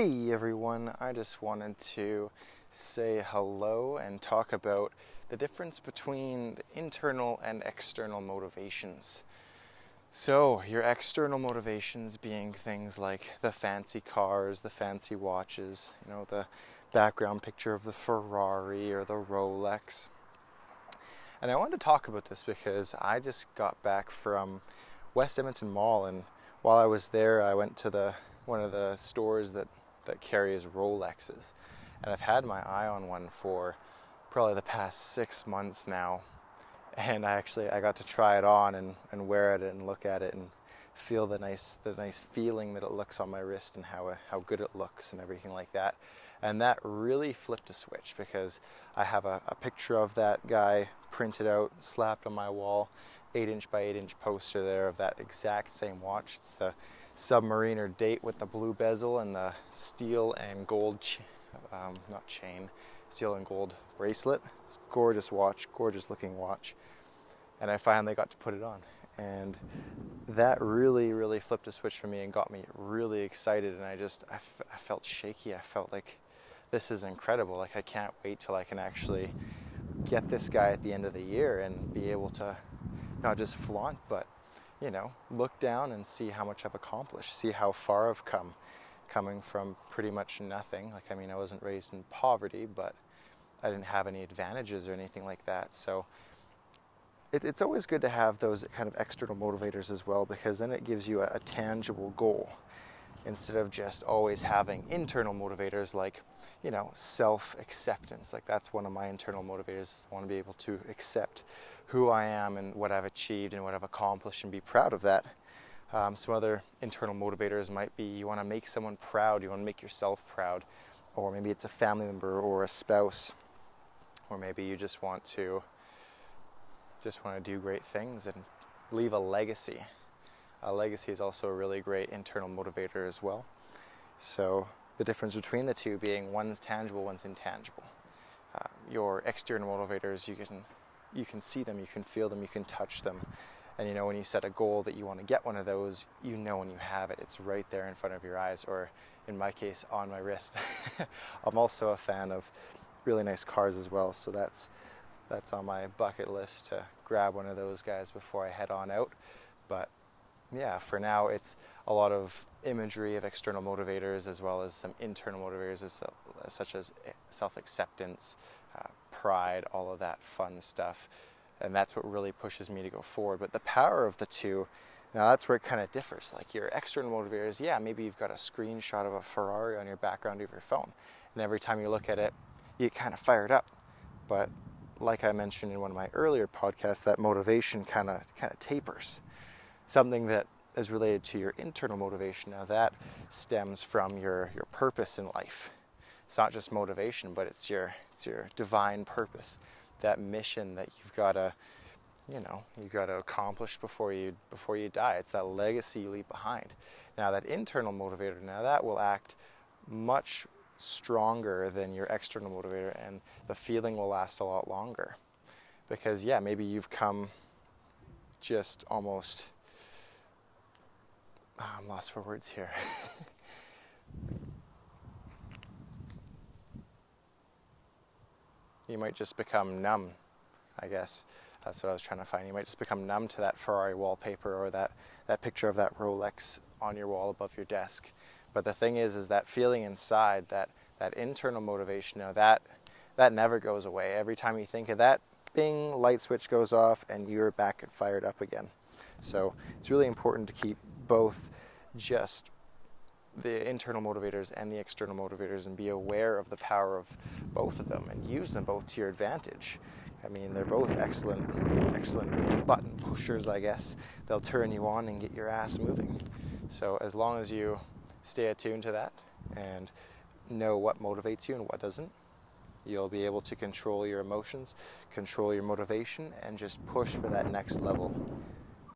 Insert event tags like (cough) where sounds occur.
Hey everyone, I just wanted to say hello and talk about the difference between the internal and external motivations. So, your external motivations being things like the fancy cars, the fancy watches, you know, the background picture of the Ferrari or the Rolex. And I wanted to talk about this because I just got back from West Edmonton Mall and while I was there, I went to the one of the stores that that carries Rolexes, and I've had my eye on one for probably the past six months now. And I actually I got to try it on and, and wear it and look at it and feel the nice the nice feeling that it looks on my wrist and how how good it looks and everything like that. And that really flipped a switch because I have a, a picture of that guy printed out, slapped on my wall, eight inch by eight inch poster there of that exact same watch. It's the submariner date with the blue bezel and the steel and gold, ch- um, not chain, steel and gold bracelet. It's gorgeous watch, gorgeous looking watch. And I finally got to put it on. And that really, really flipped a switch for me and got me really excited. And I just, I, f- I felt shaky. I felt like this is incredible. Like I can't wait till I can actually get this guy at the end of the year and be able to not just flaunt, but you know, look down and see how much I've accomplished, see how far I've come, coming from pretty much nothing. Like, I mean, I wasn't raised in poverty, but I didn't have any advantages or anything like that. So, it, it's always good to have those kind of external motivators as well because then it gives you a, a tangible goal instead of just always having internal motivators like you know self acceptance like that's one of my internal motivators i want to be able to accept who i am and what i've achieved and what i've accomplished and be proud of that. Um, some other internal motivators might be you want to make someone proud you want to make yourself proud or maybe it's a family member or a spouse or maybe you just want to just want to do great things and leave a legacy a legacy is also a really great internal motivator as well. So the difference between the two being one's tangible, one's intangible. Uh, your external motivators, you can you can see them, you can feel them, you can touch them, and you know when you set a goal that you want to get one of those, you know when you have it. It's right there in front of your eyes, or in my case, on my wrist. (laughs) I'm also a fan of really nice cars as well, so that's that's on my bucket list to grab one of those guys before I head on out. But yeah, for now it's a lot of imagery of external motivators as well as some internal motivators as, such as eh, self-acceptance, uh, pride, all of that fun stuff. And that's what really pushes me to go forward. But the power of the two, now that's where it kind of differs. Like your external motivators, yeah, maybe you've got a screenshot of a Ferrari on your background of your phone. And every time you look at it, you get kind of fired up. But like I mentioned in one of my earlier podcasts, that motivation kind of kind of tapers something that is related to your internal motivation. Now that stems from your, your purpose in life. It's not just motivation, but it's your it's your divine purpose, that mission that you've got to, you know, you've got to accomplish before you before you die. It's that legacy you leave behind. Now that internal motivator, now that will act much stronger than your external motivator, and the feeling will last a lot longer. Because yeah, maybe you've come just almost Oh, I'm lost for words here. (laughs) you might just become numb, I guess. That's what I was trying to find. You might just become numb to that Ferrari wallpaper or that, that picture of that Rolex on your wall above your desk. But the thing is, is that feeling inside, that, that internal motivation, you know, that, that never goes away. Every time you think of that, bing, light switch goes off and you're back and fired up again. So it's really important to keep both just the internal motivators and the external motivators and be aware of the power of both of them and use them both to your advantage. I mean, they're both excellent, excellent button pushers, I guess. They'll turn you on and get your ass moving. So, as long as you stay attuned to that and know what motivates you and what doesn't, you'll be able to control your emotions, control your motivation, and just push for that next level